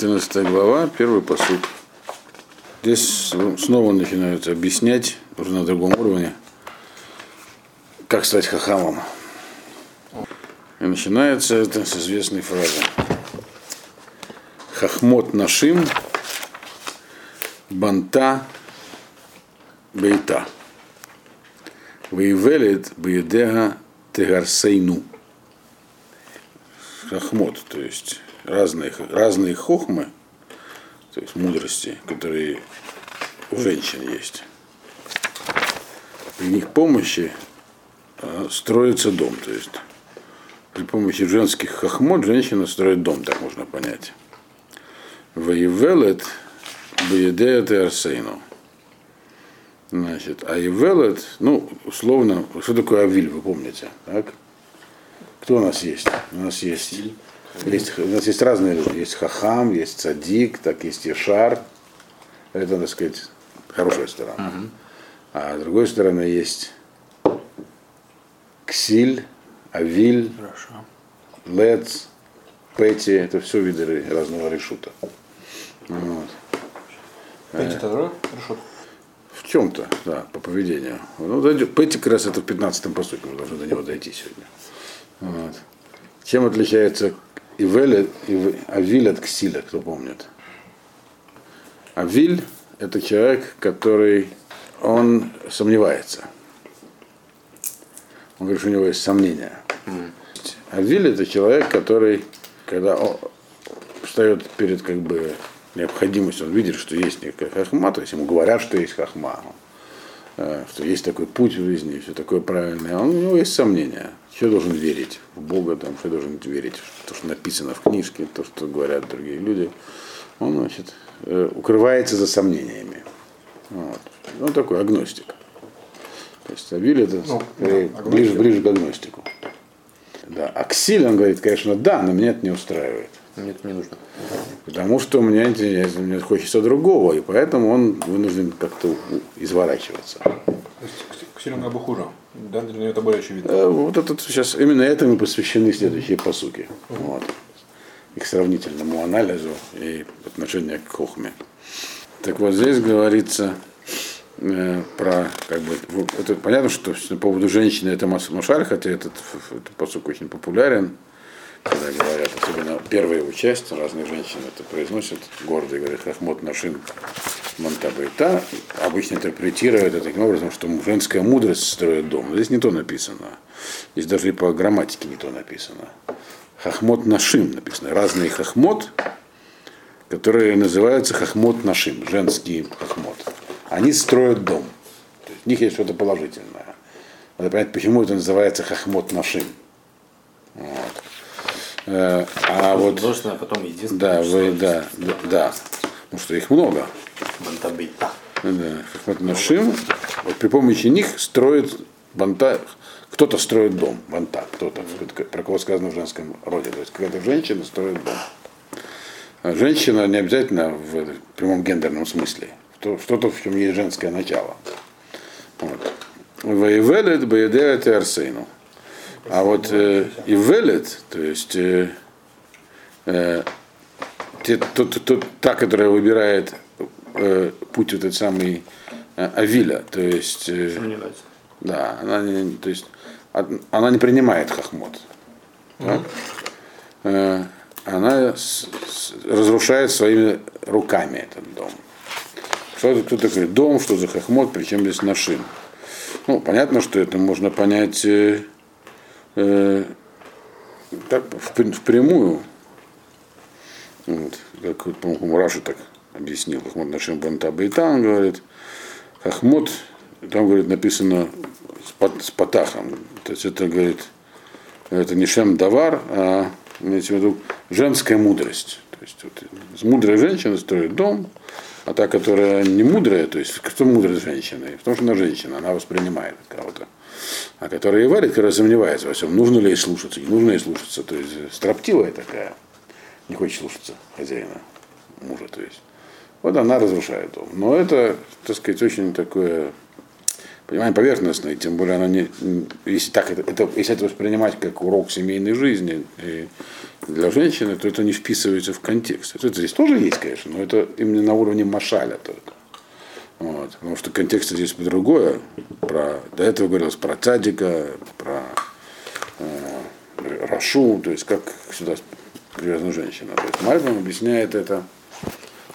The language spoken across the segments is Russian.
14 глава, первый посуд. Здесь снова начинают объяснять, уже на другом уровне, как стать хахамом. И начинается это с известной фразы. Хахмот нашим банта бейта. Воевелит бейдега тегарсейну. Хахмот, то есть разные, разные хохмы, то есть мудрости, которые у женщин есть. При них помощи а, строится дом. То есть при помощи женских хохмот женщина строит дом, так можно понять. Воевелет Баедеет и Арсейну. Значит, а Ивелет, ну, условно, что такое Авиль, вы помните, так? Кто у нас есть? У нас есть, есть у нас есть разные люди. Есть Хахам, есть Цадик, так есть Ишар. Это, так сказать, хорошая сторона. Uh-huh. А с другой стороны есть Ксиль, Авиль, Хорошо. Лец, Пэти. Это все виды разного решута. Вот. Пэти это решут? В чем-то, да, по поведению. Ну, Пэти как раз это в 15-м посуке, мы должны до него дойти сегодня. Вот. Чем отличается Ивель, Авиль от Ксиля, кто помнит? Авиль – это человек, который он сомневается. Он говорит, что у него есть сомнения. Mm. Авиль это человек, который, когда он встает перед как бы необходимостью, он видит, что есть некая хахма, то есть ему говорят, что есть хахма, э, что есть такой путь в жизни, все такое правильное, он, у него есть сомнения. Что должен верить в Бога, там, что должен верить в то, что написано в книжке, то, что говорят другие люди. Он, значит, э, укрывается за сомнениями. Вот. Он ну, такой агностик. То есть Авиль это ну, да, ближе, ближе к агностику. Да. А Ксиль, он говорит, конечно, да, но меня это не устраивает. Нет, не нужно. Потому что мне, мне хочется другого, и поэтому он вынужден как-то изворачиваться. Ксиль намного хуже. Да, для него это более очевидно. Э, вот это сейчас именно этому посвящены следующие посуки. Вот. Их сравнительному анализу и отношению к хохме. Так вот здесь говорится э, про, как бы, это понятно, что по поводу женщины это Машаль, хотя этот, этот посук очень популярен, когда говорят, особенно первая его часть, разные женщины это произносят, гордо говорят, Хахмот Нашин Монтабайта, обычно интерпретируют это таким образом, что женская мудрость строит дом. Здесь не то написано. Здесь даже и по грамматике не то написано. Хахмот Нашим написано. Разные хахмот, которые называются хахмот нашим, женский хахмот. Они строят дом. То есть у них есть что-то положительное. Надо понять, почему это называется хахмот нашим. Вот. Э, а вот, Множественное, потом единственное. Да, вы, да, да, да. Потому что их много. Бантабита. Да, хахмот нашим. Вот при помощи них строит банта, кто-то строит дом, банта, кто-то, про кого сказано в женском роде. То есть какая-то женщина строит дом. Женщина не обязательно в прямом гендерном смысле. Что-то, в чем есть женское начало. Вот. Воевелет, боедеет и арсейну. А вот э, и велет, то есть э, э, те, тот, тот, та, которая выбирает э, путь вот этот самый э, Авиля, то есть э, да, она не, то есть она не принимает хохмот. Mm-hmm. Да? Э, она с, с, разрушает своими руками этот дом. Что это кто такой дом, что за хохмот, причем здесь нашим. Ну, понятно, что это можно понять э, э, так, в, впрямую. Вот, как, по-моему, Раша так объяснил, Хахмот нашим Банта Бейтан говорит, Хахмот, там, говорит, написано с, с Патахом. То есть это, говорит, это не Шем Давар, а имеется в виду женская мудрость. То есть вот, мудрая женщина строит дом, а та, которая не мудрая, то есть кто мудрая женщина? Потому что она женщина, она воспринимает кого-то. А которая и варит, которая сомневается во всем, нужно ли ей слушаться, не нужно ей слушаться. То есть строптивая такая, не хочет слушаться хозяина, мужа, то есть. Вот она разрушает дом. Но это, так сказать, очень такое понимание поверхностное, тем более она не, если, так, это, это, если это воспринимать как урок семейной жизни и для женщины, то это не вписывается в контекст. Это здесь тоже есть, конечно, но это именно на уровне машаля только. Вот. Потому что контекст здесь другое. Про, до этого говорилось про цадика, про э, Рашу, то есть как сюда привязана женщина. То есть Мальбим объясняет это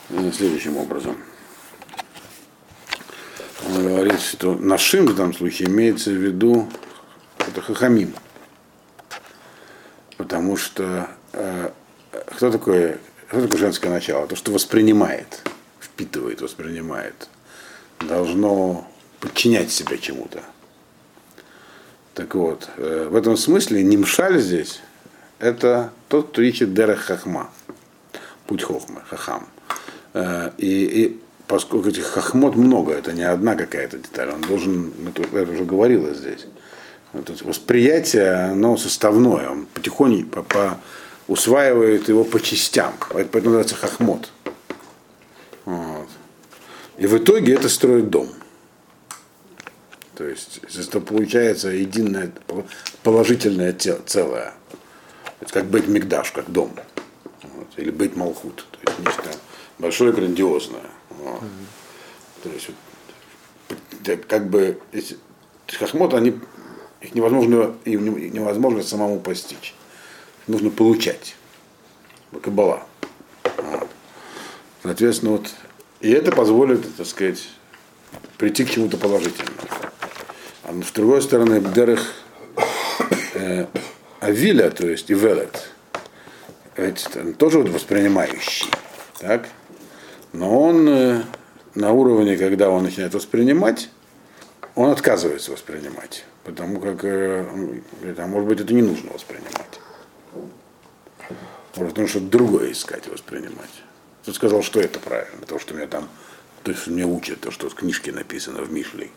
э, следующим образом. Он говорит, что нашим в данном случае имеется в виду это хахамим. Потому что э, кто такое, кто такое женское начало? То, что воспринимает, впитывает, воспринимает, должно подчинять себя чему-то. Так вот, э, в этом смысле нимшаль здесь это тот, кто ищет дерех хахма, путь хохмы, хахам. Э, и, и поскольку этих хахмот много, это не одна какая-то деталь, он должен, это уже говорилось здесь, вот восприятие, оно составное, он потихоньку по, по, усваивает его по частям, поэтому называется хахмот. Вот. И в итоге это строит дом. То есть это получается единое положительное целое. Это как быть Мигдаш, как дом. Вот. Или быть Малхут. То есть нечто большое, грандиозное. Вот. Mm-hmm. То есть как бы хахмот, они их невозможно, их невозможно самому постичь. Нужно получать. Кабала. Вот. Соответственно, вот, и это позволит, так сказать, прийти к чему-то положительному. А с другой стороны, Дерех э, Авиля, то есть Ивелет, тоже вот воспринимающий, так? но он э, на уровне, когда он начинает воспринимать, он отказывается воспринимать, потому как, э, это, может быть, это не нужно воспринимать. Может, нужно что-то другое искать воспринимать. Кто сказал, что это правильно, то, что меня там, то, что мне учат, то, что в книжке написано в Мишле.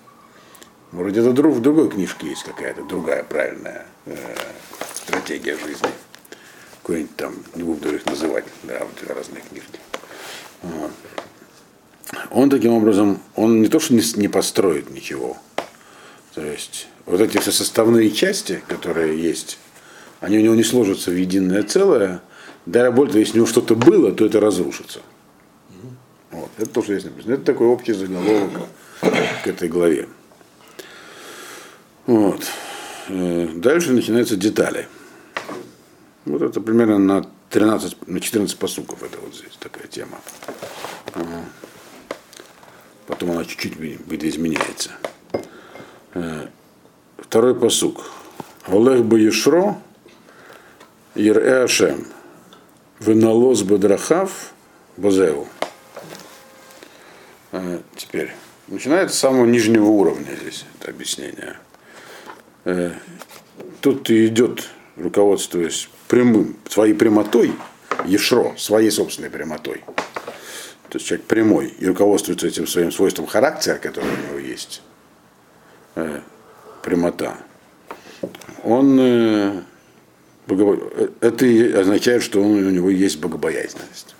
Вроде это друг, в другой книжке есть какая-то другая правильная э, стратегия жизни. Какой-нибудь там, не буду их называть, да, вот разные книжки. Вот. Он таким образом, он не то, что не, не построит ничего. То есть вот эти все составные части, которые есть, они у него не сложатся в единое целое. Да, более того, если у него что-то было, то это разрушится. Вот. Это тоже есть написано. Это такой общий заголовок к этой главе. Вот. Э, дальше начинаются детали. Вот это примерно на 13, на 14 посуков это вот здесь такая тема. Потом она чуть-чуть видоизменяется. Э, второй посук. Олег бы Ешро, Ере Ашем, Веналос Бадрахав, Бозеу. Э, теперь. Начинается с самого нижнего уровня здесь это объяснение. Э, тут идет, руководствуясь прямым, своей прямотой, ешро, своей собственной прямотой. То есть человек прямой и руководствуется этим своим свойством характера, который у него есть, э, прямота. Он э, богобо... это означает, что он, у него есть богобоязненность.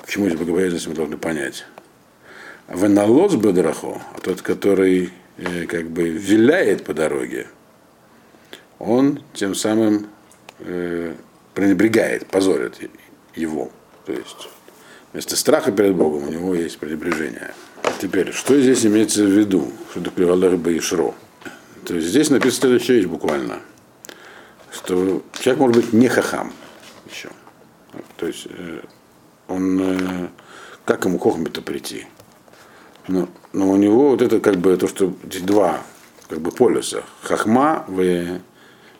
Почему есть богобоязненность, мы должны понять. Веналос бедрахо, а тот, который э, как бы виляет по дороге, он тем самым э, пренебрегает, позорит его. То есть вместо страха перед Богом у него есть пренебрежение. Теперь, что здесь имеется в виду? Что такое Аллах Баишро? То есть здесь написано следующая вещь буквально. Что человек может быть не хахам еще. То есть э, он, э, как ему хохме-то прийти? Но, но у него вот это как бы то, что здесь два как бы полюса. Хахма в,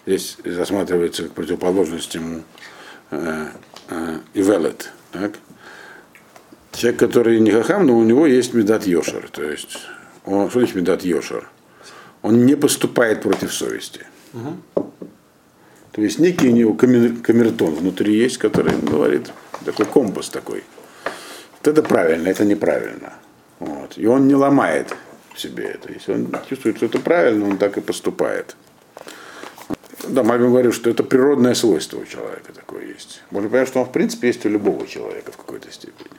здесь рассматривается как противоположность ему э, э, и велет. Так? Человек, который не хахам, но у него есть медат йошер. То есть, он, что значит медат йошер? Он не поступает против совести. Угу. То есть некий у него камертон внутри есть, который говорит, такой компас такой. Вот это правильно, это неправильно. Вот. И он не ломает себе это. Если он чувствует, что это правильно, он так и поступает. Да, Мальбин говорил, что это природное свойство у человека такое есть. Можно понять, что он в принципе есть у любого человека в какой-то степени.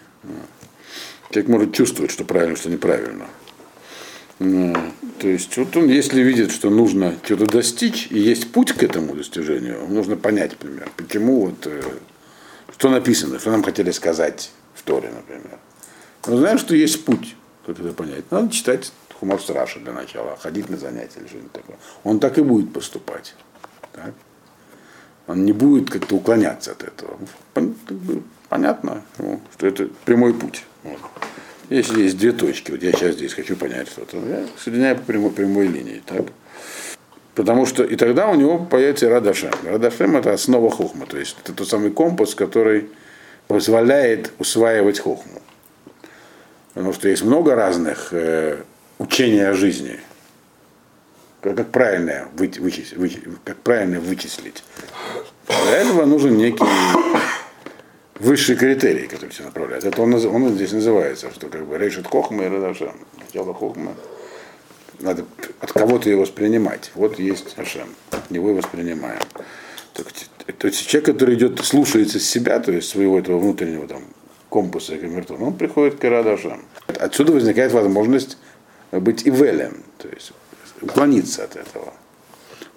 Человек может чувствовать, что правильно, что неправильно. Ну, то есть вот он, если видит, что нужно что-то достичь, и есть путь к этому достижению, нужно понять, например, почему вот, э, что написано, что нам хотели сказать в Торе, например. Мы знаем, что есть путь, как это понять. Надо читать Хумар Раши для начала, ходить на занятия или что-нибудь такое. Он так и будет поступать. Так? Он не будет как-то уклоняться от этого. Понятно, что это прямой путь. Вот. Если есть две точки, вот я сейчас здесь хочу понять что-то, я соединяю по прямой, прямой линии. Так? Потому что и тогда у него появится Радашем. Радашем это основа хохма, то есть это тот самый компас, который позволяет усваивать хохму. Потому что есть много разных э, учений о жизни. Как, как, правильно вы, вычислить, вы, как правильно вычислить. Для этого нужен некий высший критерий, который тебя направляет. Это он, он здесь называется, что как бы решит хохма и радашем. Начало хохма. Надо от кого-то его воспринимать. Вот есть Ашем. Его воспринимаем. Так, то есть человек, который идет, слушается себя, то есть своего этого внутреннего там, компаса и камертона, он приходит к Ирадашем. Отсюда возникает возможность быть ивелем, то есть уклониться от этого.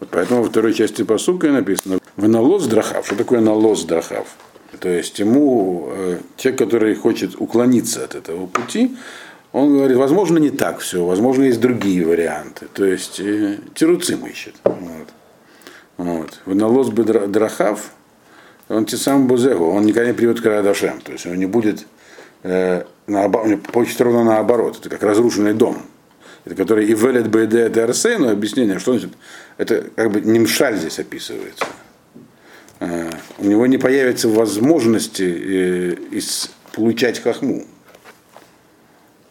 Вот поэтому во второй части посука написано в налоз драхав. Что такое налоз драхав? То есть ему, э, человек, который хочет уклониться от этого пути, он говорит, возможно, не так все, возможно, есть другие варианты. То есть э, тируцим ищет. Вот. Вот. Ваналос бы драхав, он те сам бузегу, он никогда не приведет к Радашем. То есть он не будет, э, наоборот, получит ровно наоборот. Это как разрушенный дом. Это который и велет БД это Арсейну, объяснение, что значит, это как бы немшаль здесь описывается. Э, у него не появится возможности э, получать хохму.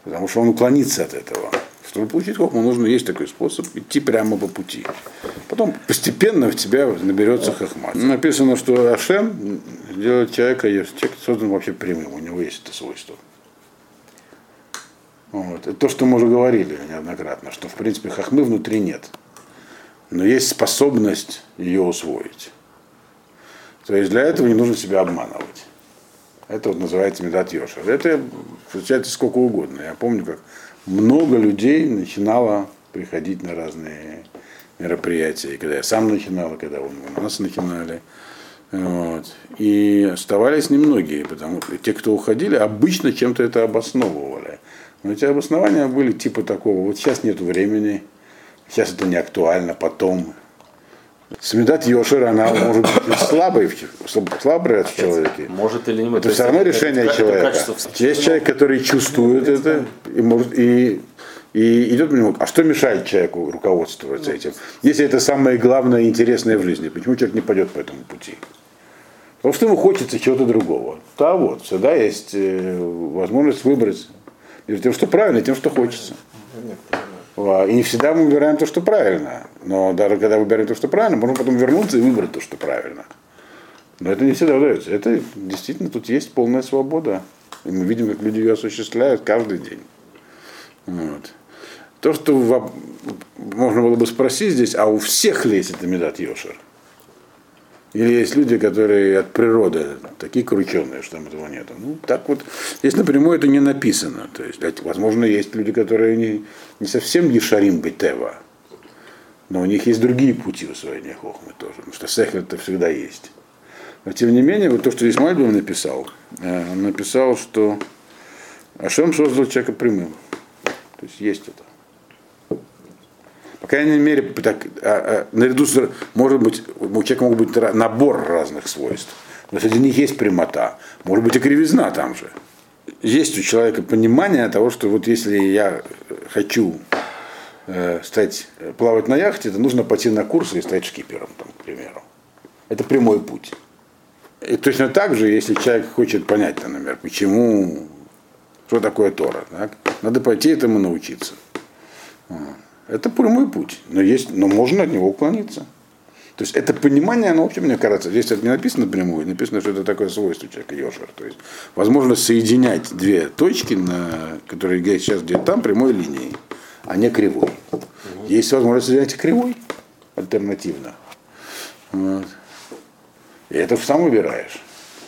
Потому что он уклонится от этого. Чтобы получить хохму, нужно есть такой способ идти прямо по пути. Потом постепенно в тебя наберется хохма. Написано, что Ашем делает человека, человек создан вообще прямым, у него есть это свойство. Вот. Это то, что мы уже говорили неоднократно, что в принципе хохмы внутри нет. Но есть способность ее усвоить. То есть для этого не нужно себя обманывать. Это вот называется медат йошер. Это встречается сколько угодно. Я помню, как много людей начинало приходить на разные мероприятия. Когда я сам начинал, когда он, у нас начинали. Вот. И оставались немногие, потому что те, кто уходили, обычно чем-то это обосновывали. Но эти обоснования были типа такого, вот сейчас нет времени, сейчас это не актуально, потом. Смедат Йошер, она может быть слабой, слабой в человеке. Может или не может. Это все равно решение это, человека. Это Есть человек, который чувствует это и, может, и, и идет по нему. А что мешает человеку руководствоваться этим? Если это самое главное и интересное в жизни, почему человек не пойдет по этому пути? Потому что ему хочется чего-то другого. Да вот, всегда есть э, возможность выбрать между тем, что правильно, и тем, что хочется. И не всегда мы выбираем то, что правильно. Но даже когда выбираем то, что правильно, можем потом вернуться и выбрать то, что правильно. Но это не всегда удается. Это действительно тут есть полная свобода. И мы видим, как люди ее осуществляют каждый день. Вот. То, что можно было бы спросить здесь, а у всех ли есть это медат Йошер? Или есть люди, которые от природы такие крученые, что там этого нет. Ну, так вот, здесь напрямую это не написано. То есть, возможно, есть люди, которые не, не совсем Ешарим Бетева, но у них есть другие пути усвоения хохмы тоже, потому что сехер это всегда есть. Но тем не менее, вот то, что здесь Мальбим написал, э, он написал, что Ашем создал человека прямым. То есть есть это крайней мере, так, а, а, наряду с, может быть, у человека могут быть набор разных свойств. Но среди них есть прямота, может быть и кривизна там же. Есть у человека понимание того, что вот если я хочу э, стать, плавать на яхте, то нужно пойти на курсы и стать шкипером, там, к примеру. Это прямой путь. И точно так же, если человек хочет понять, например, почему, что такое Тора, так, надо пойти этому научиться. Это прямой путь, но, есть, но можно от него уклониться. То есть это понимание, оно вообще, мне кажется, здесь это не написано напрямую, написано, что это такое свойство человека Йошер. То есть возможно соединять две точки, на, которые сейчас где там, прямой линией, а не кривой. Угу. Есть возможность соединять кривой альтернативно. Вот. И это сам выбираешь.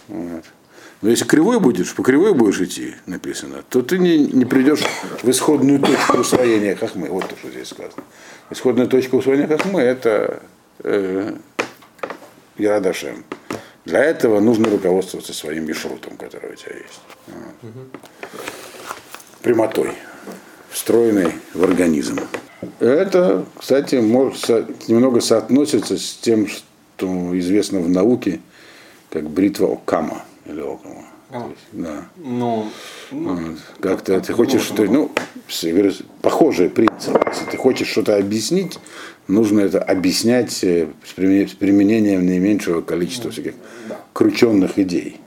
Вот. Но если кривой будешь, по кривой будешь идти, написано, то ты не, не придешь в исходную точку усвоения хахмы. Вот то, что здесь сказано. Исходная точка усвоения хахмы – это э, Ярадашем. Для этого нужно руководствоваться своим бешрутом, который у тебя есть. Прямотой, встроенной в организм. Это, кстати, немного соотносится с тем, что известно в науке, как бритва Окама или Окама. А. есть, да. Ну, ну, Вот. Как-то ты хочешь что ну, похожий принцип. Если ты хочешь что-то объяснить, нужно это объяснять э, с примене- с применением наименьшего количества всяких крученных идей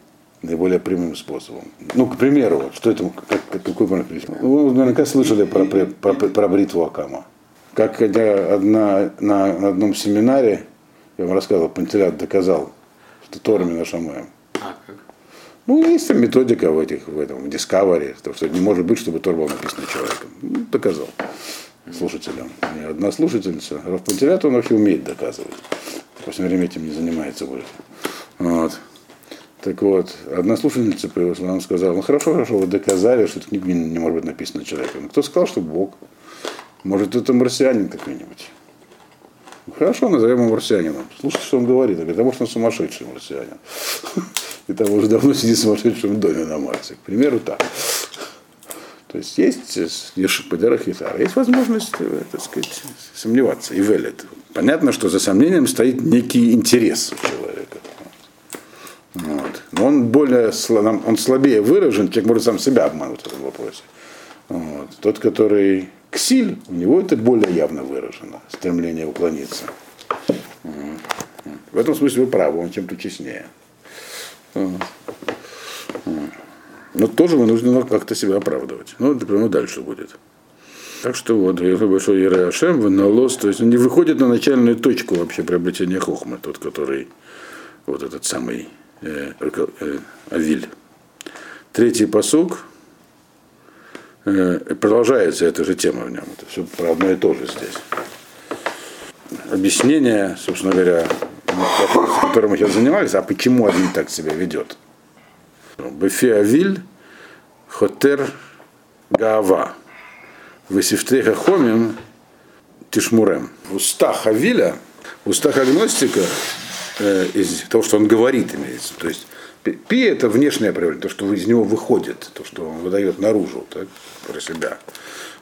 наиболее прямым способом. Ну, к примеру, вот, что это, как, как- какой пример? Вы наверняка слышали про, про, про, про бритву Акама. Как хотя одна, на, на одном семинаре, я вам рассказывал, Пантелят доказал, что Торами Шамаем. а как? Ну, есть методика в этих, в этом, в Discovery, то, что не может быть, чтобы Тор был написан человеком. Ну, доказал слушателям. Не одна слушательница. Раф Пантелят, он вообще умеет доказывать. В последнее время этим не занимается больше. Вот. Так вот, одна слушательница появилась, она сказала, ну хорошо, хорошо, вы доказали, что эта книга не, не может быть написана человеком. Кто сказал, что Бог? Может, это марсианин какой-нибудь? Ну, хорошо, назовем его марсианином. Слушайте, что он говорит. Он говорит, а может, он сумасшедший марсианин. И там уже давно сидит в сумасшедшем доме на Марсе. К примеру, так. То есть есть Ешипадера Хитара, есть возможность, э, так сказать, сомневаться. И велит. Понятно, что за сомнением стоит некий интерес у человека. Вот. Но он более он слабее выражен, человек может сам себя обмануть в этом вопросе. Вот. Тот, который ксиль, у него это более явно выражено, стремление уклониться. В этом смысле вы правы, он чем-то честнее. Но тоже вынужден как-то себя оправдывать. Ну, это прямо дальше будет. Так что вот, если большой Ереашем, Веналос, то есть он не выходит на начальную точку вообще приобретения хохмы, тот, который, вот этот самый э, э, Авиль. Третий посук, э, продолжается эта же тема в нем, это все про одно и то же здесь. Объяснение, собственно говоря, которым мы сейчас занимались, а почему Авиль так себя ведет. Бефе Авиль, Хотер Гаава. Весифтеха Хомим Тишмурем. В устах Авиля, в устах агностика, э, из того, что он говорит, имеется. То есть пи- это внешнее проявление, то, что из него выходит, то, что он выдает наружу так, про себя.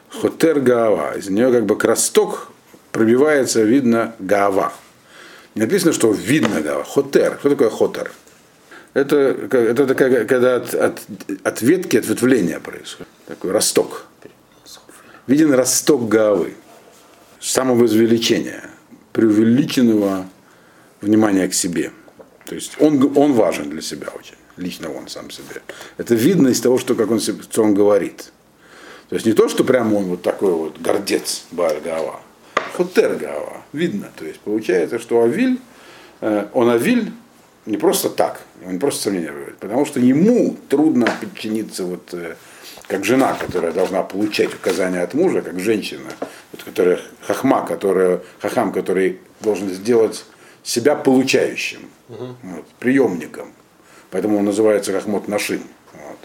Хотер Гаава. Из нее как бы красток пробивается, видно Гаава. Написано, что видно Гаава. Хотер. Что такое хотер? Это, это такая, когда от, от, от ветки ответвления происходит. Такой росток. Виден росток Гавы. Самовозвеличения. Преувеличенного внимания к себе. То есть он, он важен для себя очень. Лично он сам себе. Это видно из того, что, как он, что он говорит. То есть не то, что прямо он вот такой вот гордец Бааль Гава. Хотер Гава. Видно. То есть получается, что Авиль, э, он Авиль не просто так, он не просто сомнения выводит, потому что ему трудно подчиниться вот э, как жена, которая должна получать указания от мужа, как женщина, вот, которая хахма, которая, хахам, который должен сделать себя получающим, вот, приемником. Поэтому он называется хахмот нашим. Вот.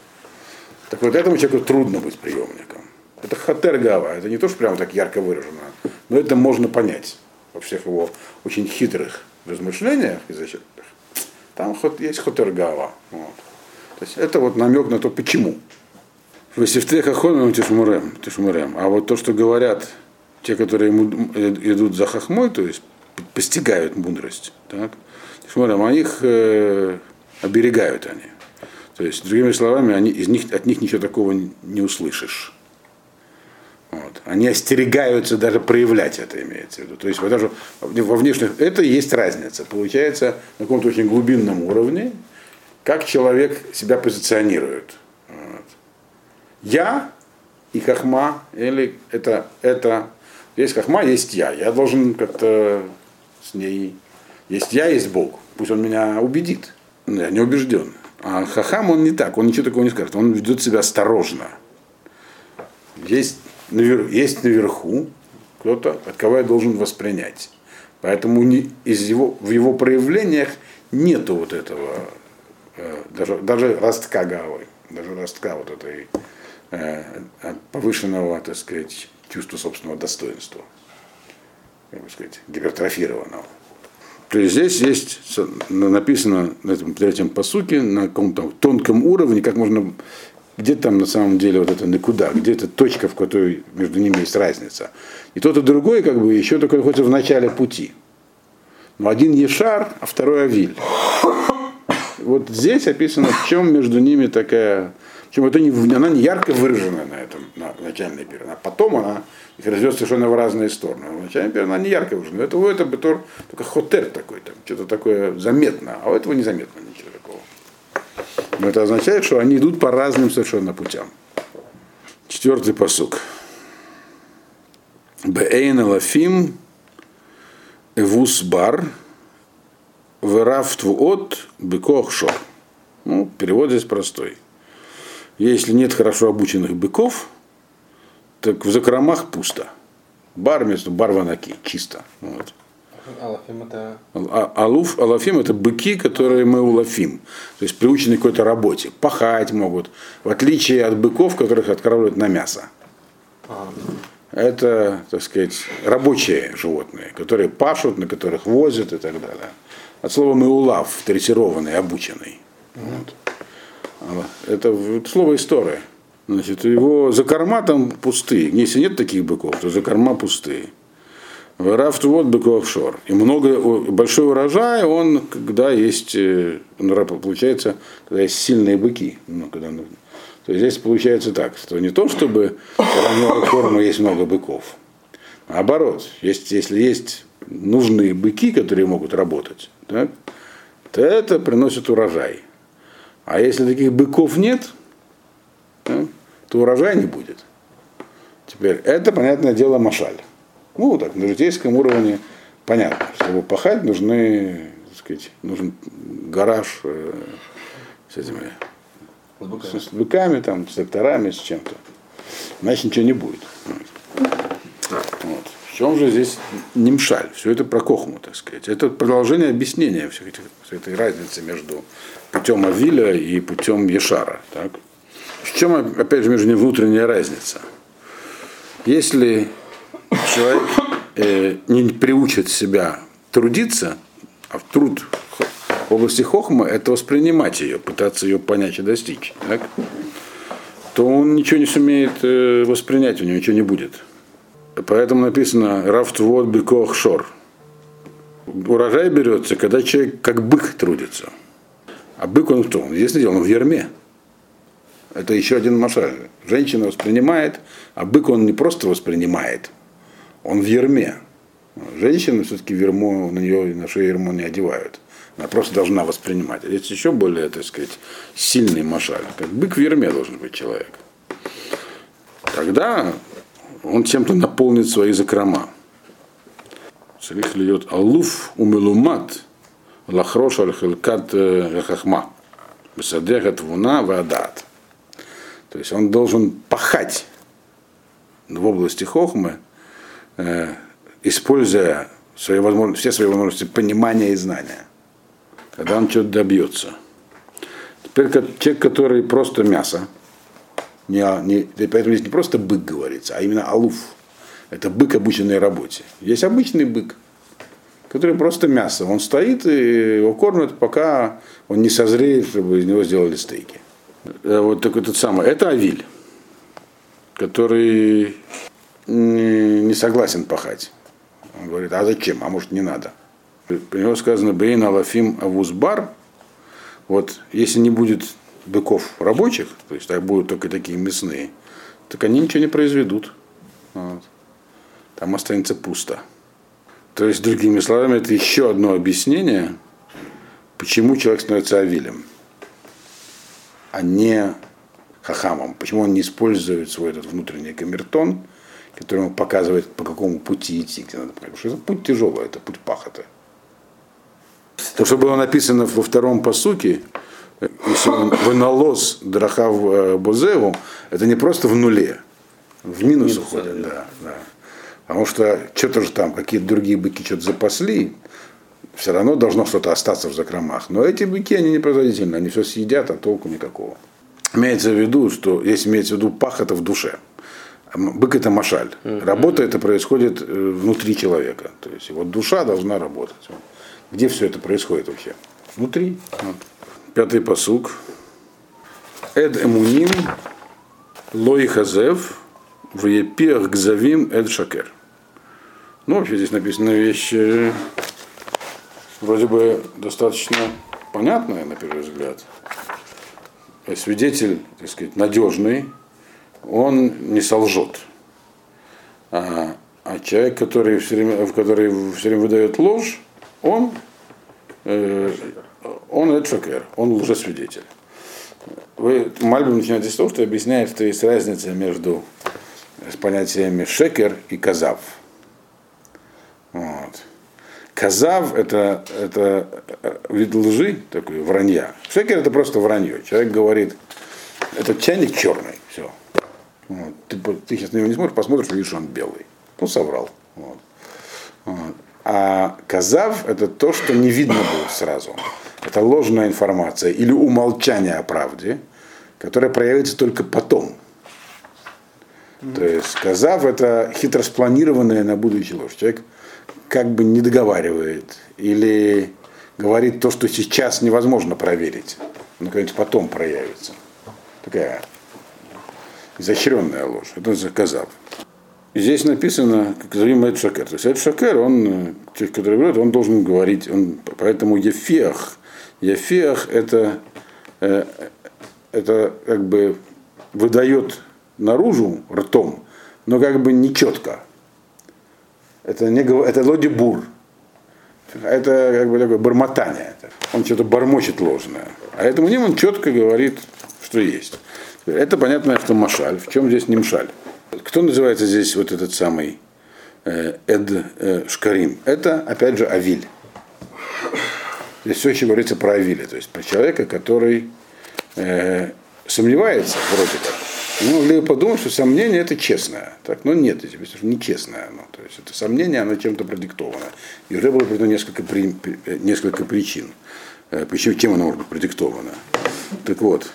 Так вот этому человеку трудно быть приемником. Это хатер гава, это не то, что прямо так ярко выражено, но это можно понять во всех его очень хитрых размышлениях изначальных. Там хот- есть хатер гава. Вот. То есть это вот намек на то, почему. Васифте хахомим тишмурем, тишмурем. А вот то, что говорят те, которые э, идут за хахмой, то есть постигают мудрость, так, тишмурем, а их э, оберегают они. То есть, другими словами, они, из них, от них ничего такого не услышишь. Вот. Они остерегаются даже проявлять это, имеется в виду. То есть вот даже во внешних, это и есть разница. Получается на каком-то очень глубинном уровне, как человек себя позиционирует. Вот. Я и хахма, или это, это, есть хахма, есть я. Я должен как-то с ней, есть я, есть Бог. Пусть он меня убедит. Но Я не убежден. А хахам он не так, он ничего такого не скажет. Он ведет себя осторожно. Есть, есть наверху кто-то, от кого я должен воспринять. Поэтому не, из его, в его проявлениях нету вот этого э, даже, даже ростка головы, даже ростка вот этой э, повышенного, так сказать, чувства собственного достоинства, как бы сказать, гипертрофированного. То есть здесь есть написано на этом третьем посуке на каком-то тонком уровне, как можно где там на самом деле вот это никуда, где то точка, в которой между ними есть разница. И тот и другой как бы еще только находится в начале пути. Но один Ешар, а второй Авиль. Вот здесь описано, в чем между ними такая... Причем это не, она не ярко выражена на этом на начальной пере. А потом она их развез совершенно в разные стороны. В начальной пере она не ярко выражена. Это у этого бетор только хотер такой, там, что-то такое заметно, а у этого незаметно это означает, что они идут по разным совершенно путям. Четвертый посук. Бейн Лафим Эвусбар Верафтву от Быкох Шор. Ну, перевод здесь простой. Если нет хорошо обученных быков, так в закромах пусто. Бар вместо барванаки, чисто. Вот. Алафим это... А, алуф, алафим это быки, которые мы улафим. То есть приучены к какой-то работе. Пахать могут. В отличие от быков, которых откармливают на мясо. Ага. Это, так сказать, рабочие животные, которые пашут, на которых возят и так далее. От слова улав, третированный, обученный. Вот. Это, это слово история. Значит, его закорма там пустые. Если нет таких быков, то закорма пустые. Рафт вот быков шор. И много, большой урожай, он когда есть, э, получается, когда есть сильные быки. Ну, когда, то есть здесь получается так, что не то, чтобы много корма есть много быков. Наоборот, есть, если есть нужные быки, которые могут работать, так, то это приносит урожай. А если таких быков нет, так, то урожая не будет. Теперь это, понятное дело, машаль. Ну, так, на житейском уровне понятно, чтобы пахать, нужны, так сказать, нужен гараж э, с этими с быками, с, быками там, с тракторами, с чем-то. Иначе ничего не будет. Вот. В чем же здесь немшаль? Все это про кохму, так сказать. Это продолжение объяснения всех этих, этой разницы между путем Авиля и путем Ешара. Так? В чем, опять же, между ними внутренняя разница? Если человек э, не приучит себя трудиться, а в труд в области хохма это воспринимать ее, пытаться ее понять и достичь, так? то он ничего не сумеет э, воспринять, у него ничего не будет. Поэтому написано «Рафтвот бекох шор». Урожай берется, когда человек как бык трудится. А бык он кто? Он, Если дело, он в ерме. Это еще один машаль. Женщина воспринимает, а бык он не просто воспринимает, он в ерме. Женщина все-таки вермо, на нее на шею ермо не одевают. Она просто должна воспринимать. А здесь еще более, так сказать, сильный машаль. Как бык в ерме должен быть человек. Тогда он чем-то наполнит свои закрома. Царих льет алуф умелумат лахрош аль-хилкат э, хахма. Бесадехат вуна вадат. То есть он должен пахать в области хохмы, э, используя свои возможности, все свои возможности понимания и знания, когда он чего-то добьется. Теперь человек, который просто мясо, не, не, поэтому здесь не просто бык говорится, а именно алуф. Это бык обученной работе. Есть обычный бык, который просто мясо. Он стоит и его кормят, пока он не созреет, чтобы из него сделали стейки. Э, вот такой тот самый. Это Авиль, который не, согласен пахать. Он говорит, а зачем? А может не надо. Про него сказано Бейн Алафим Авузбар. Вот если не будет быков рабочих, то есть так будут только такие мясные, так они ничего не произведут. Вот. Там останется пусто. То есть, другими словами, это еще одно объяснение, почему человек становится авилем а не хахамом. Почему он не использует свой этот внутренний камертон, который ему показывает, по какому пути идти, где надо Потому что это путь тяжелый, это путь пахоты. То, что было написано во втором посуке, если он вынолос драхав э, бозеву, это не просто в нуле, в минус, минус уходит. Да, да. Потому что что-то же там, какие-то другие быки что-то запасли, все равно должно что-то остаться в закромах. Но эти быки, они непроизводительны, они все съедят, а толку никакого. Имеется в виду, что если имеется в виду пах, это в душе. Бык это машаль. Работа это происходит э, внутри человека. То есть вот душа должна работать. Где все это происходит вообще? Внутри. Вот. Пятый посук. Эд эмуним лой хазев в епиах гзавим эд шакер. Ну, вообще здесь написана вещь э, вроде бы достаточно понятная, на первый взгляд. Свидетель, так сказать, надежный, он не солжет. А, а человек, который все время, который все время выдает ложь, он, э, он это шокер, он лжесвидетель. Вы, Мальбим начинаете с того, что объясняет, что есть разница между с понятиями шекер и казав. Вот. Казав это, это вид лжи, такой вранья. Шекер это просто вранье. Человек говорит, этот чайник черный. Вот. Ты, ты сейчас на него не смотришь, посмотришь, увидишь, что он белый. Ну, соврал. Вот. Вот. А казав это то, что не видно будет сразу. Это ложная информация или умолчание о правде, которое проявится только потом. То есть казав это хитро спланированная на будущее ложь. Человек как бы не договаривает или говорит то, что сейчас невозможно проверить, но когда-нибудь потом проявится. Такая изощренная ложь. Это заказав. Здесь написано, как зовем Эд Шакер. То есть Эд Шакер, он, человек, который говорит, он должен говорить, он, поэтому Ефех, Ефех это, э, это как бы выдает наружу ртом, но как бы не четко. Это, не, это лодибур. Это как бы такое бормотание. Он что-то бормочет ложное. А этому ним он четко говорит, что есть. Это понятно, что машаль. В чем здесь не мшаль? Кто называется здесь вот этот самый э, Эд э, Шкарим? Это, опять же, Авиль. Здесь все еще говорится про Авиля, то есть про человека, который э, сомневается вроде как. Мы могли бы подумать, что сомнение это честное. Так, но нет, это нечестное оно. То есть это сомнение, оно чем-то продиктовано. И уже было приведено несколько, при, несколько причин, э, почему, чем оно может быть продиктовано. Так вот,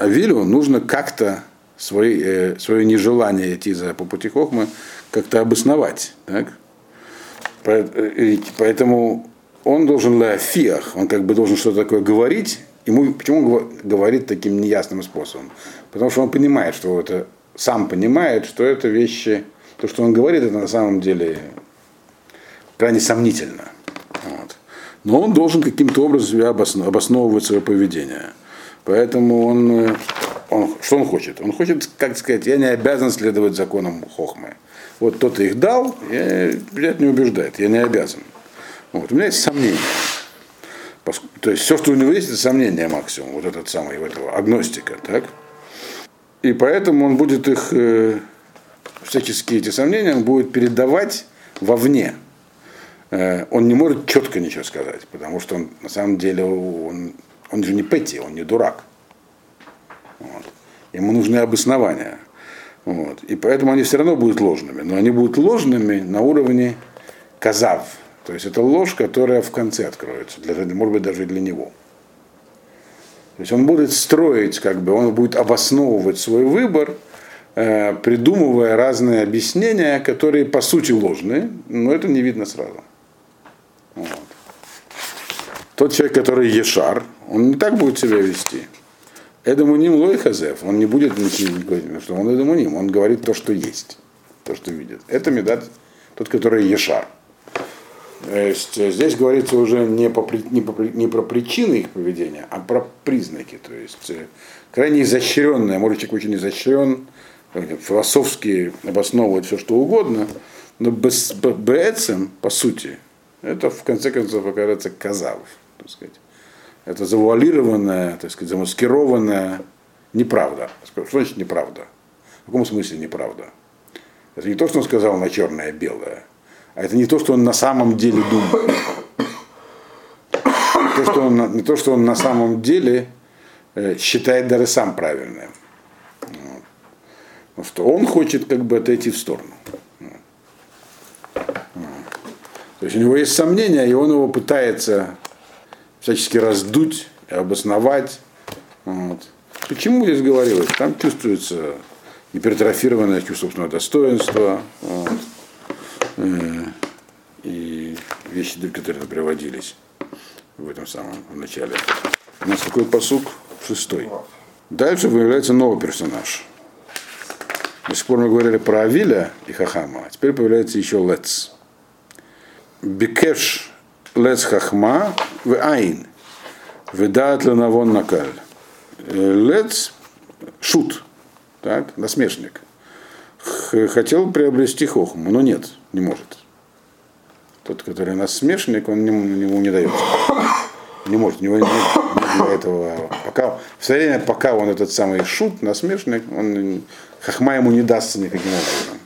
Авилю нужно как-то свое, э, свое нежелание идти за по пути Хохмы как-то обосновать. Так? Э, поэтому он должен лафиах, он как бы должен что-то такое говорить. Ему, почему он говорит таким неясным способом? Потому что он понимает, что это сам понимает, что это вещи, то, что он говорит, это на самом деле крайне сомнительно. Вот. Но он должен каким-то образом обосновывать свое поведение. Поэтому он, э, он, что он хочет? Он хочет, как сказать, я не обязан следовать законам Хохмы. Вот кто-то их дал, я, меня не убеждает, я не обязан. Вот. У меня есть сомнения. То есть все, что у него есть, это сомнение максимум, вот этот самый, у этого агностика, так? И поэтому он будет их, э, всяческие эти сомнения, он будет передавать вовне. Э, он не может четко ничего сказать, потому что он на самом деле он он же не Петти, он не дурак. Вот. Ему нужны обоснования. Вот. И поэтому они все равно будут ложными. Но они будут ложными на уровне казав. То есть это ложь, которая в конце откроется. Для, может быть, даже для него. То есть он будет строить, как бы, он будет обосновывать свой выбор, э, придумывая разные объяснения, которые по сути ложные, но это не видно сразу. Вот. Тот человек, который Ешар, он не так будет себя вести. Эдамуним лой хазев, он не будет ничего говорить, что он эдамуним, он говорит то, что есть, то, что видит. Это медат, тот, который Ешар. То есть э, здесь говорится уже не, по, не, по, не про причины их поведения, а про признаки. То есть э, крайне изощренное, может человек очень изощрен, философски обосновывать все что угодно, но без, по сути, это в конце концов окажется казав так сказать. Это завуалированная, так сказать, замаскированная неправда. Что значит неправда? В каком смысле неправда? Это не то, что он сказал на черное белое, а это не то, что он на самом деле думает. То, что он, не то, что он на самом деле э, считает даже сам правильным. Вот. Потому что он хочет как бы отойти в сторону. То есть у него есть сомнения, и он его пытается всячески раздуть, обосновать. Вот. Почему здесь говорилось? Там чувствуется гипертрофированное чувство собственного достоинства. Вот. Э, и вещи, которые приводились в этом самом в начале. У нас такой посук шестой. Дальше появляется новый персонаж. До сих пор мы говорили про Авиля и Хахама, а теперь появляется еще Лец. Бикеш Лец Хахма в Айн. Ведат Ленавон Накаль. Лец шут, так, насмешник. Хотел приобрести хохму, но нет, не может. Тот, который насмешник, он ему не дает. Не может, у него нет для этого. Пока, в то время, пока он этот самый шут, насмешник, он, хахма ему не дастся никаким образом.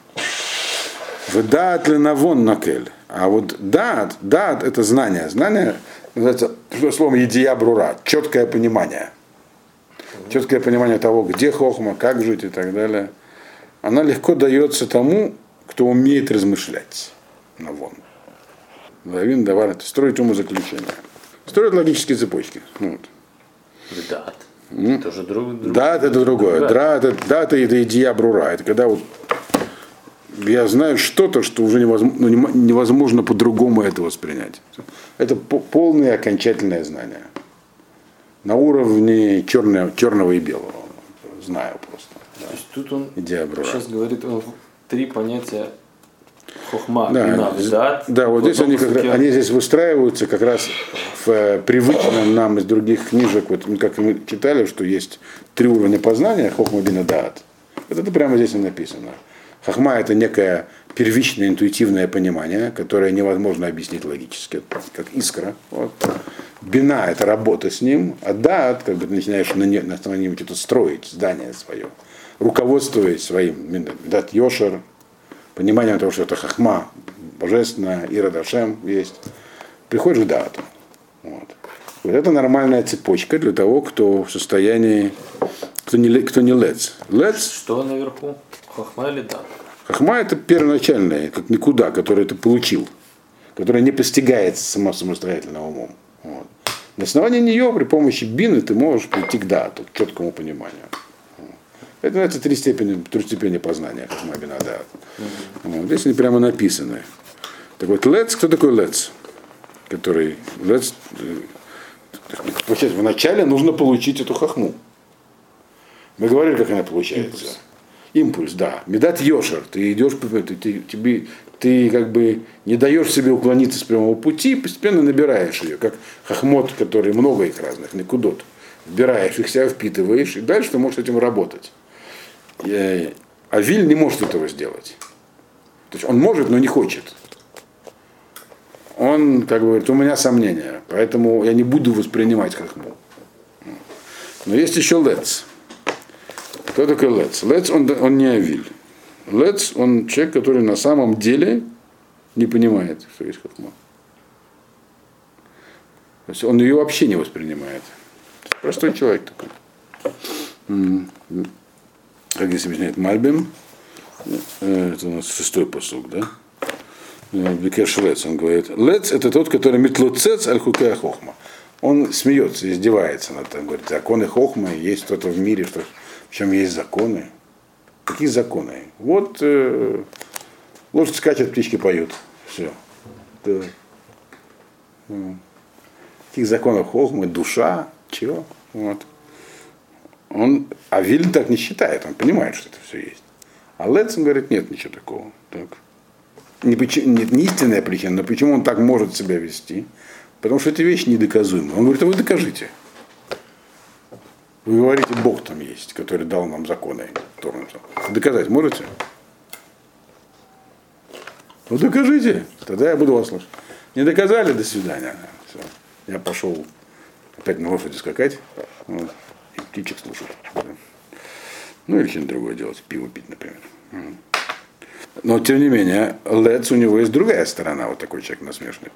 Выдат ли навон накель. А вот дат, дат это знание. Знание называется словом едия брура, четкое понимание. Четкое понимание того, где хохма, как жить и так далее. Она легко дается тому, кто умеет размышлять. Навон. Лавин давар, строить умозаключение. Строят логические цепочки. Вот. Дат. Это уже друг, друг, Дат это другое. Дат это, дат это идея брура. Это когда вот я знаю что-то, что уже невозможно, ну, невозможно по-другому это воспринять. Это полное окончательное знание. На уровне черного, черного и белого. Знаю просто. Да. То есть тут он Идея брура. сейчас говорит он три понятия хохма, Да, бина, з- дат. да, вот здесь они, как раз- они здесь выстраиваются как раз в э, привычном нам из других книжек, вот мы как мы читали, что есть три уровня познания, хохма бина даат. Вот это прямо здесь и написано. Хохма это некое первичное интуитивное понимание, которое невозможно объяснить логически, как искра. Вот. Бина это работа с ним, а даат, как бы ты начинаешь на, на основании что-то строить, здание свое, руководствуясь своим, дат йошер, понимание того, что это хахма, божественная, Ира Дашем есть, приходишь к дату. Вот. вот это нормальная цепочка для того, кто в состоянии, кто не, кто не лец. Лец, Что наверху? Хохма или дат? Хахма это первоначальное, как никуда, которое ты получил, которое не постигается само, самостоятельным умом. Вот. На основании нее при помощи бины ты можешь прийти к дату, к четкому пониманию. Это называется три степени, три степени познания, как Мабина Дат. Вот, здесь они прямо написаны. Так вот, лец, кто такой лец? Который, лец, э, получается, вначале нужно получить эту хохму. Мы говорили, как она получается. Импульс, да. Медат Йошер. Ты идешь, ты, ты, тебе, ты как бы не даешь себе уклониться с прямого пути, постепенно набираешь ее, как хохмот, который много их разных, никудот. Вбираешь их себя, впитываешь, и дальше ты можешь этим работать. Э, А Виль не может этого сделать. То есть он может, но не хочет. Он, как говорит, у меня сомнения, поэтому я не буду воспринимать хохму. Но есть еще Лец. Кто такой Лец? Лец, он, он не Авиль. Лец, он человек, который на самом деле не понимает, что есть хохма. То есть он ее вообще не воспринимает. Простой человек такой. Как здесь объясняет Мальбим, э, это у нас шестой посуг, да? Э, Бекеш Лец, он говорит, Лец это тот, который метлуцец аль хохма. Он смеется, издевается над этим, говорит, законы хохма, есть что-то в мире, что, в чем есть законы. Какие законы? Вот э, лошадь скачет, птички поют. Все. Да. Каких законов хохмы, душа, чего? Вот. Он, а Виль так не считает, он понимает, что это все есть. А Лецин говорит, нет ничего такого. Так. Не, нет, не истинная причина, но почему он так может себя вести? Потому что эти вещи недоказуемы. Он говорит, а вы докажите. Вы говорите, Бог там есть, который дал нам законы. Доказать можете? Ну докажите, тогда я буду вас слушать. Не доказали, до свидания. Все. Я пошел опять на лошади скакать вот, и птичек слушать. Ну или что-нибудь другое делать, пиво пить, например. Но тем не менее, Лец у него есть другая сторона, вот такой человек насмешный.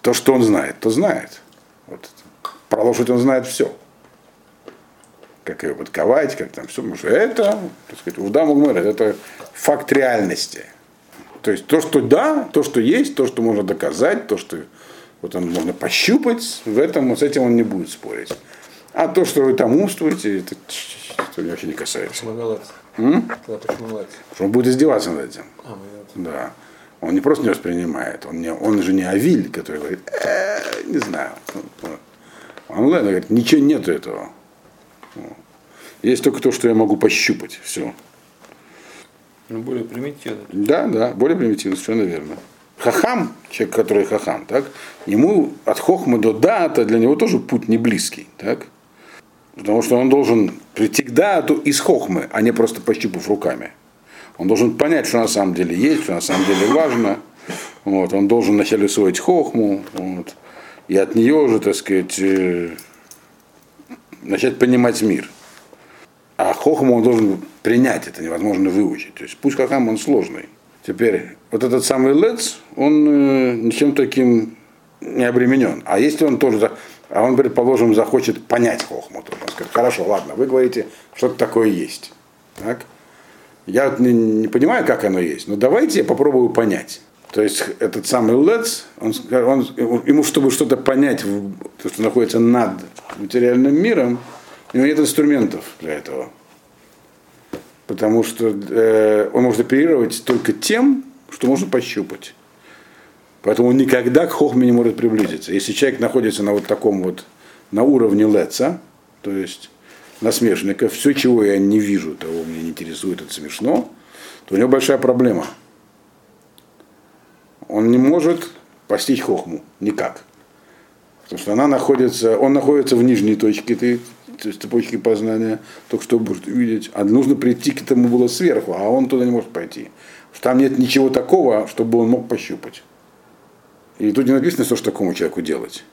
То, что он знает, то знает. Вот. Про лошадь он знает все. Как ее подковать, как там все. Потому что это, так сказать, Уда Мугмер, это факт реальности. то есть то, что да, то, что есть, то, что можно доказать, то, что вот он можно пощупать, в этом, с этим он не будет спорить. А то, что вы там умствуете, это, это вообще не касается. М? Что он будет издеваться над этим. А, молодец. Да. Он не просто не воспринимает, он, не, он же не Авиль, который говорит, «Э, не знаю. Вот. Он ладно, говорит, ничего нету этого. Вот. Есть только то, что я могу пощупать. Все. Ну, более примитивно. Да, да, более примитивно, совершенно верно. Хахам, человек, который хахам, так, ему от хохмы до дата для него тоже путь не близкий, так? Потому что он должен прийти к дату из хохмы, а не просто пощупав руками. Он должен понять, что на самом деле есть, что на самом деле важно. Вот, он должен вначале усвоить хохму, вот, и от нее уже, так сказать, э, начать понимать мир. А хохму он должен принять, это невозможно выучить. То есть пусть хахам он сложный. Теперь, вот этот самый лец, он э, ничем таким не обременен. А если он тоже, а он, предположим, захочет понять хохму, то он скажет, хорошо, ладно, вы говорите, что-то такое есть. Так? Я не, не понимаю, как оно есть, но давайте я попробую понять. То есть этот самый лец, он, он, ему, чтобы что-то понять, то, что находится над материальным миром, у него нет инструментов для этого. Потому что э, он может оперировать только тем, что можно пощупать. Поэтому он никогда к хохме не может приблизиться. Если человек находится на вот таком вот, на уровне леца, то есть насмешника, все, чего я не вижу, того меня не интересует, это смешно, то у него большая проблема. Он не может постичь хохму никак. Потому что она находится, он находится в нижней точке этой есть цепочки познания, только что будет видеть. А нужно прийти к этому было сверху, а он туда не может пойти. Что Там нет ничего такого, чтобы он мог пощупать. И тут не написано, что ж такому человеку делать.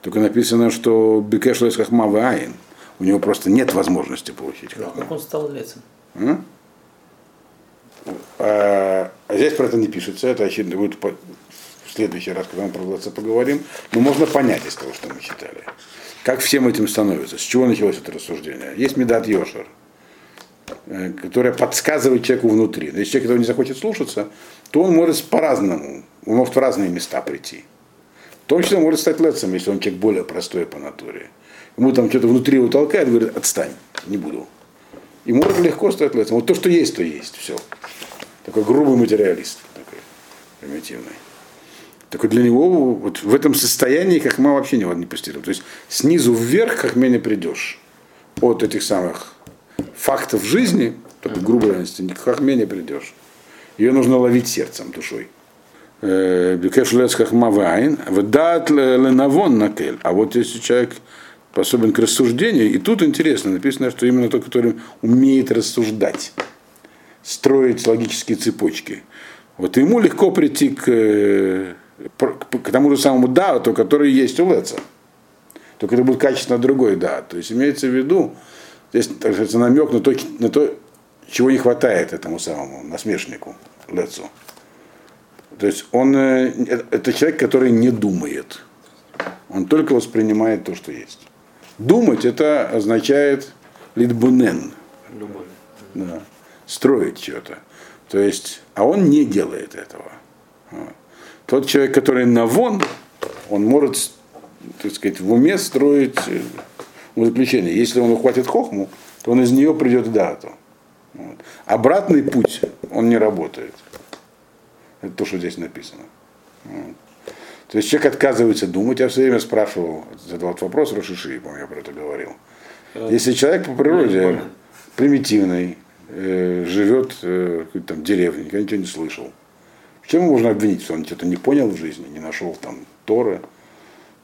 Только написано, что Бекеш Лес Хахма Айн. У него просто нет возможности получить хахму. Как он стал лецем? М? А, а здесь про это не пишется, это очевидно будет в следующий раз, когда мы про Влаца поговорим. Но можно понять из того, что мы читали. Как всем этим становится, с чего началось это рассуждение. Есть Медат Йошер, э, которая подсказывает человеку внутри. Но если человек этого не захочет слушаться, то он может по-разному, он может в разные места прийти. В том числе он может стать лецем, если он человек более простой по натуре. Ему там что-то внутри его толкает, говорит, отстань, не буду. И может легко стать лецем. Вот то, что есть, то есть. Все. Такой грубый материалист, такой примитивный. Так вот для него вот в этом состоянии хахма вообще не не постигнут. То есть снизу вверх хахме не придешь. От этих самых фактов жизни, такой грубой реальности, к хахме не придешь. Ее нужно ловить сердцем, душой. Э, Бекеш лец хахма вайн, вдат ленавон накель. А вот если человек способен к рассуждению, и тут интересно, написано, что именно тот, который умеет рассуждать, строить логические цепочки. Вот ему легко прийти к, э, к, тому же самому даату, который есть у Леца. Только это будет качественно другой да. То есть имеется в виду, здесь так сказать, намек на то, на то, чего не хватает этому самому насмешнику Лецу. То есть он э, это- это человек, который не думает. Он только воспринимает то, что есть. Думать это означает литбунен, Любовь. да, строить что-то. То есть, а он не делает этого. Вот. Тот человек, который навон, он может, так сказать, в уме строить э, заключение. Если он ухватит хохму, то он из нее придет к дату. Вот. Обратный путь, он не работает. Это то, что здесь написано. Вот. То есть человек отказывается думать. Я все время спрашивал, задавал этот вопрос Рошиши, помню, я про это говорил. Если человек по природе примитивный, э, живет э, в какой-то там деревне, никогда ничего не слышал, в чем можно обвинить, что он что-то не понял в жизни, не нашел там Торы?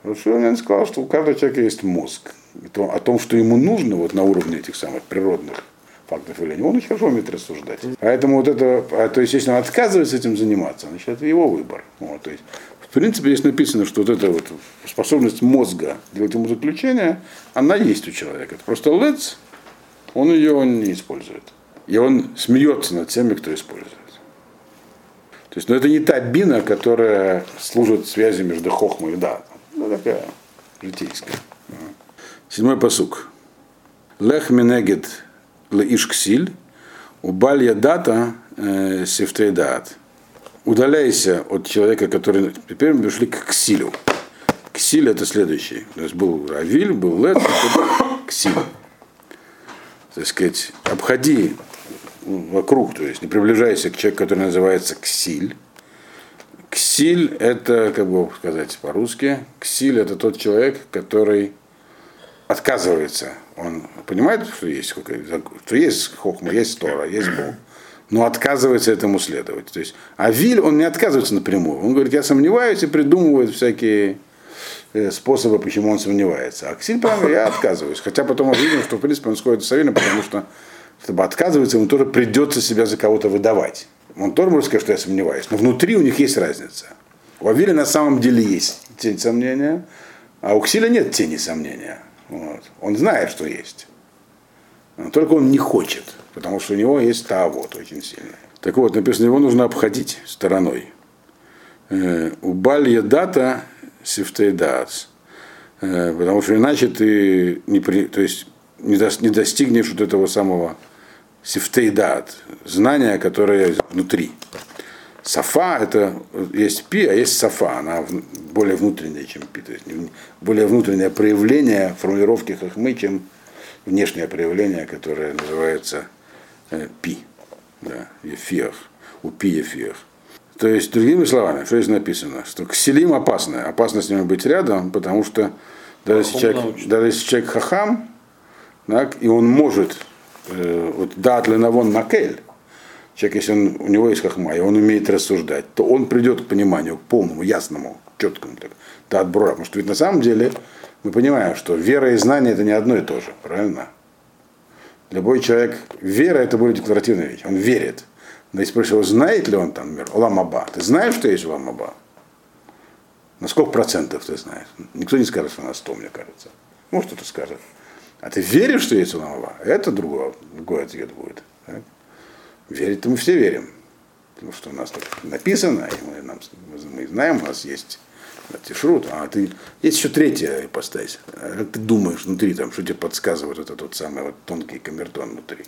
Рошиши сказал, что у каждого человека есть мозг. И то- о том, что ему нужно вот на уровне этих самых природных фактов или он очень хорошо умеет рассуждать. Поэтому вот это, а, то есть если он отказывается этим заниматься, значит это его выбор. Вот, то есть, в принципе, здесь написано, что вот эта вот способность мозга делать ему заключение, она есть у человека. Это просто лец, он ее не использует. И он смеется над теми, кто использует. То есть, но это не та бина, которая служит связи между хохмой и да. Ну, такая житейская. Седьмой посук. Лех менегет леиш ксиль, убаль ядата э, сифтей даат. удаляйся от человека, который... Теперь мы пришли к Ксилю. Ксиль это следующий. То есть был Равиль, был Лет, Ксиль. Так сказать, обходи вокруг, то есть не приближайся к человеку, который называется Ксиль. Ксиль это, как бы сказать по-русски, Ксиль это тот человек, который отказывается. Он понимает, что есть, что есть хохма, есть Тора, есть Бог, но отказывается этому следовать. То есть, а Виль, он не отказывается напрямую. Он говорит, я сомневаюсь и придумывает всякие э, способы, почему он сомневается. А Ксиль, я отказываюсь. Хотя потом мы видим, что в принципе он сходит с Авилем, потому что чтобы отказываться, ему тоже придется себя за кого-то выдавать. Он тоже может сказать, что я сомневаюсь. Но внутри у них есть разница. У Авиля на самом деле есть тень сомнения, а у Ксиля нет тени сомнения. Вот. Он знает, что есть. Но только он не хочет, потому что у него есть та вот очень сильная. Так вот, написано, его нужно обходить стороной. Э, у Балья дата сифтейдас. Э, потому что иначе ты не, при, то есть не, достигнешь вот этого самого сифтейдат, знания, которое внутри. Сафа это есть пи, а есть сафа, она более внутренняя, чем пи, то есть более внутреннее проявление формулировки хахмы, чем внешнее проявление, которое называется э, пи, да, ефиах, у пи ефиах. То есть, другими словами, что здесь написано, что к селим опасно, опасно с ними быть рядом, потому что даже если человек, даже если человек хахам, так, и он может, э, вот дат ленавон макель, человек, если он, у него есть хахма, и он умеет рассуждать, то он придет к пониманию, к полному, ясному, четкому, так, да, отбора. Потому что ведь на самом деле мы понимаем, что вера и знание это не одно и то же, правильно? Любой человек, вера это более декларативная вещь, он верит. Но если спросил, знает ли он там мир, Оламаба, ты знаешь, что есть Оламаба? На сколько процентов ты знаешь? Никто не скажет, что на 100, мне кажется. Может, кто-то скажет. А ты веришь, что есть Оламаба? Это другой, другой ответ будет. Так? Верить-то мы все верим. Потому что у нас так написано, и мы, нам, мы знаем, у нас есть тишрут, а ты есть еще третья ипостась. А ты думаешь внутри, там, что тебе подсказывает этот тот самый вот тонкий камертон внутри?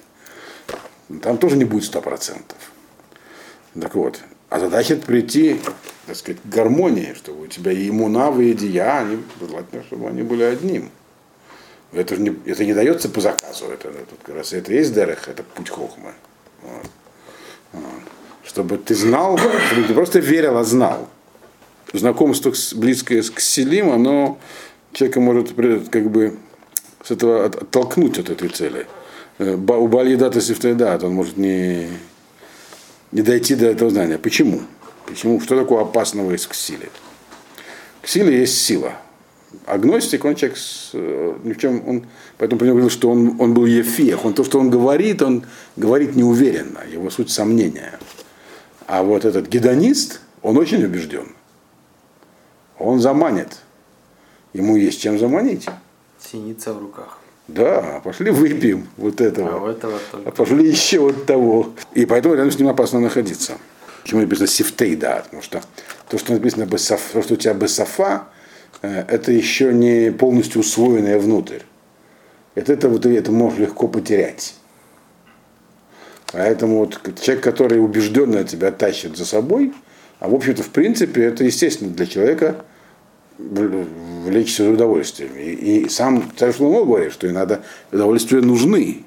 Там тоже не будет сто процентов. Так вот, а задача прийти, так сказать, к гармонии, чтобы у тебя и иммунавы, и идея, они, желательно, чтобы они были одним. Это, не, это не дается по заказу, это, это, как раз это есть дерех, это путь хохмы. Вот. Вот. Чтобы ты знал, чтобы ты просто верил, а знал. Знакомство близкое с Кселим, оно человека может как бы с этого оттолкнуть от этой цели. Э, у Бальедата Сифтайдат он может не, не дойти до этого знания. Почему? Почему? Что такое опасного из Ксили? Ксили есть сила. Агностик, он человек с, э, ни в чем, он, поэтому говорил, что он, он был ефех. Он то, что он говорит, он говорит неуверенно, его суть сомнения. А вот этот гедонист, он очень убежден. Он заманит. Ему есть чем заманить. Синица в руках. Да, пошли выпьем вот этого. А, у этого только. а пошли еще вот того. И поэтому рядом с ним опасно находиться. Почему написано сифтей, да? Потому что то, что написано бесаф, то, что у тебя бесафа, это еще не полностью усвоенное внутрь. Это, это, вот, это можно легко потерять. Поэтому вот человек, который убежденно тебя тащит за собой, а в общем-то, в принципе, это естественно для человека влечься за удовольствием. И, и сам царь Шломо говорит, что иногда удовольствия нужны,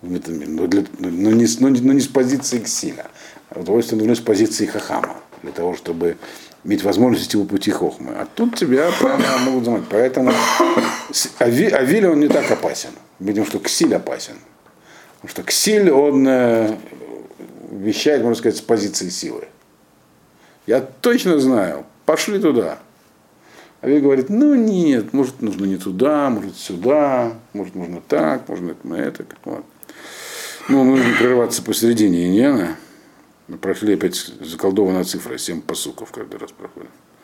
но, для, но, не, но, не, но не с позиции ксиля. А удовольствие нужно с позиции хахама, для того, чтобы иметь возможность идти по пути хохмы. А тут тебя прямо могут замать. Поэтому Авиль, он не так опасен. Видим, что Ксиль опасен. Потому что Ксиль, он э, вещает, можно сказать, с позиции силы. Я точно знаю, пошли туда. Авиль говорит, ну нет, может нужно не туда, может сюда, может нужно так, можно это, это. Вот. Ну, нужно прерваться посередине Иньяна. Мы прошли опять заколдованная цифра, 7 посуков каждый раз проходим.